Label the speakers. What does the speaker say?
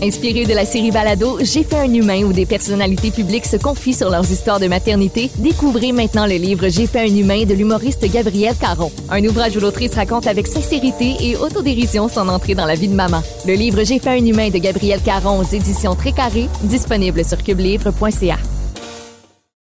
Speaker 1: Inspiré de la série Balado, J'ai fait un humain où des personnalités publiques se confient sur leurs histoires de maternité, découvrez maintenant le livre J'ai fait un humain de l'humoriste Gabriel Caron. Un ouvrage où l'autrice raconte avec sincérité et autodérision son entrée dans la vie de maman. Le livre J'ai fait un humain de Gabriel Caron aux éditions Très Carré, disponible sur cubelivre.ca.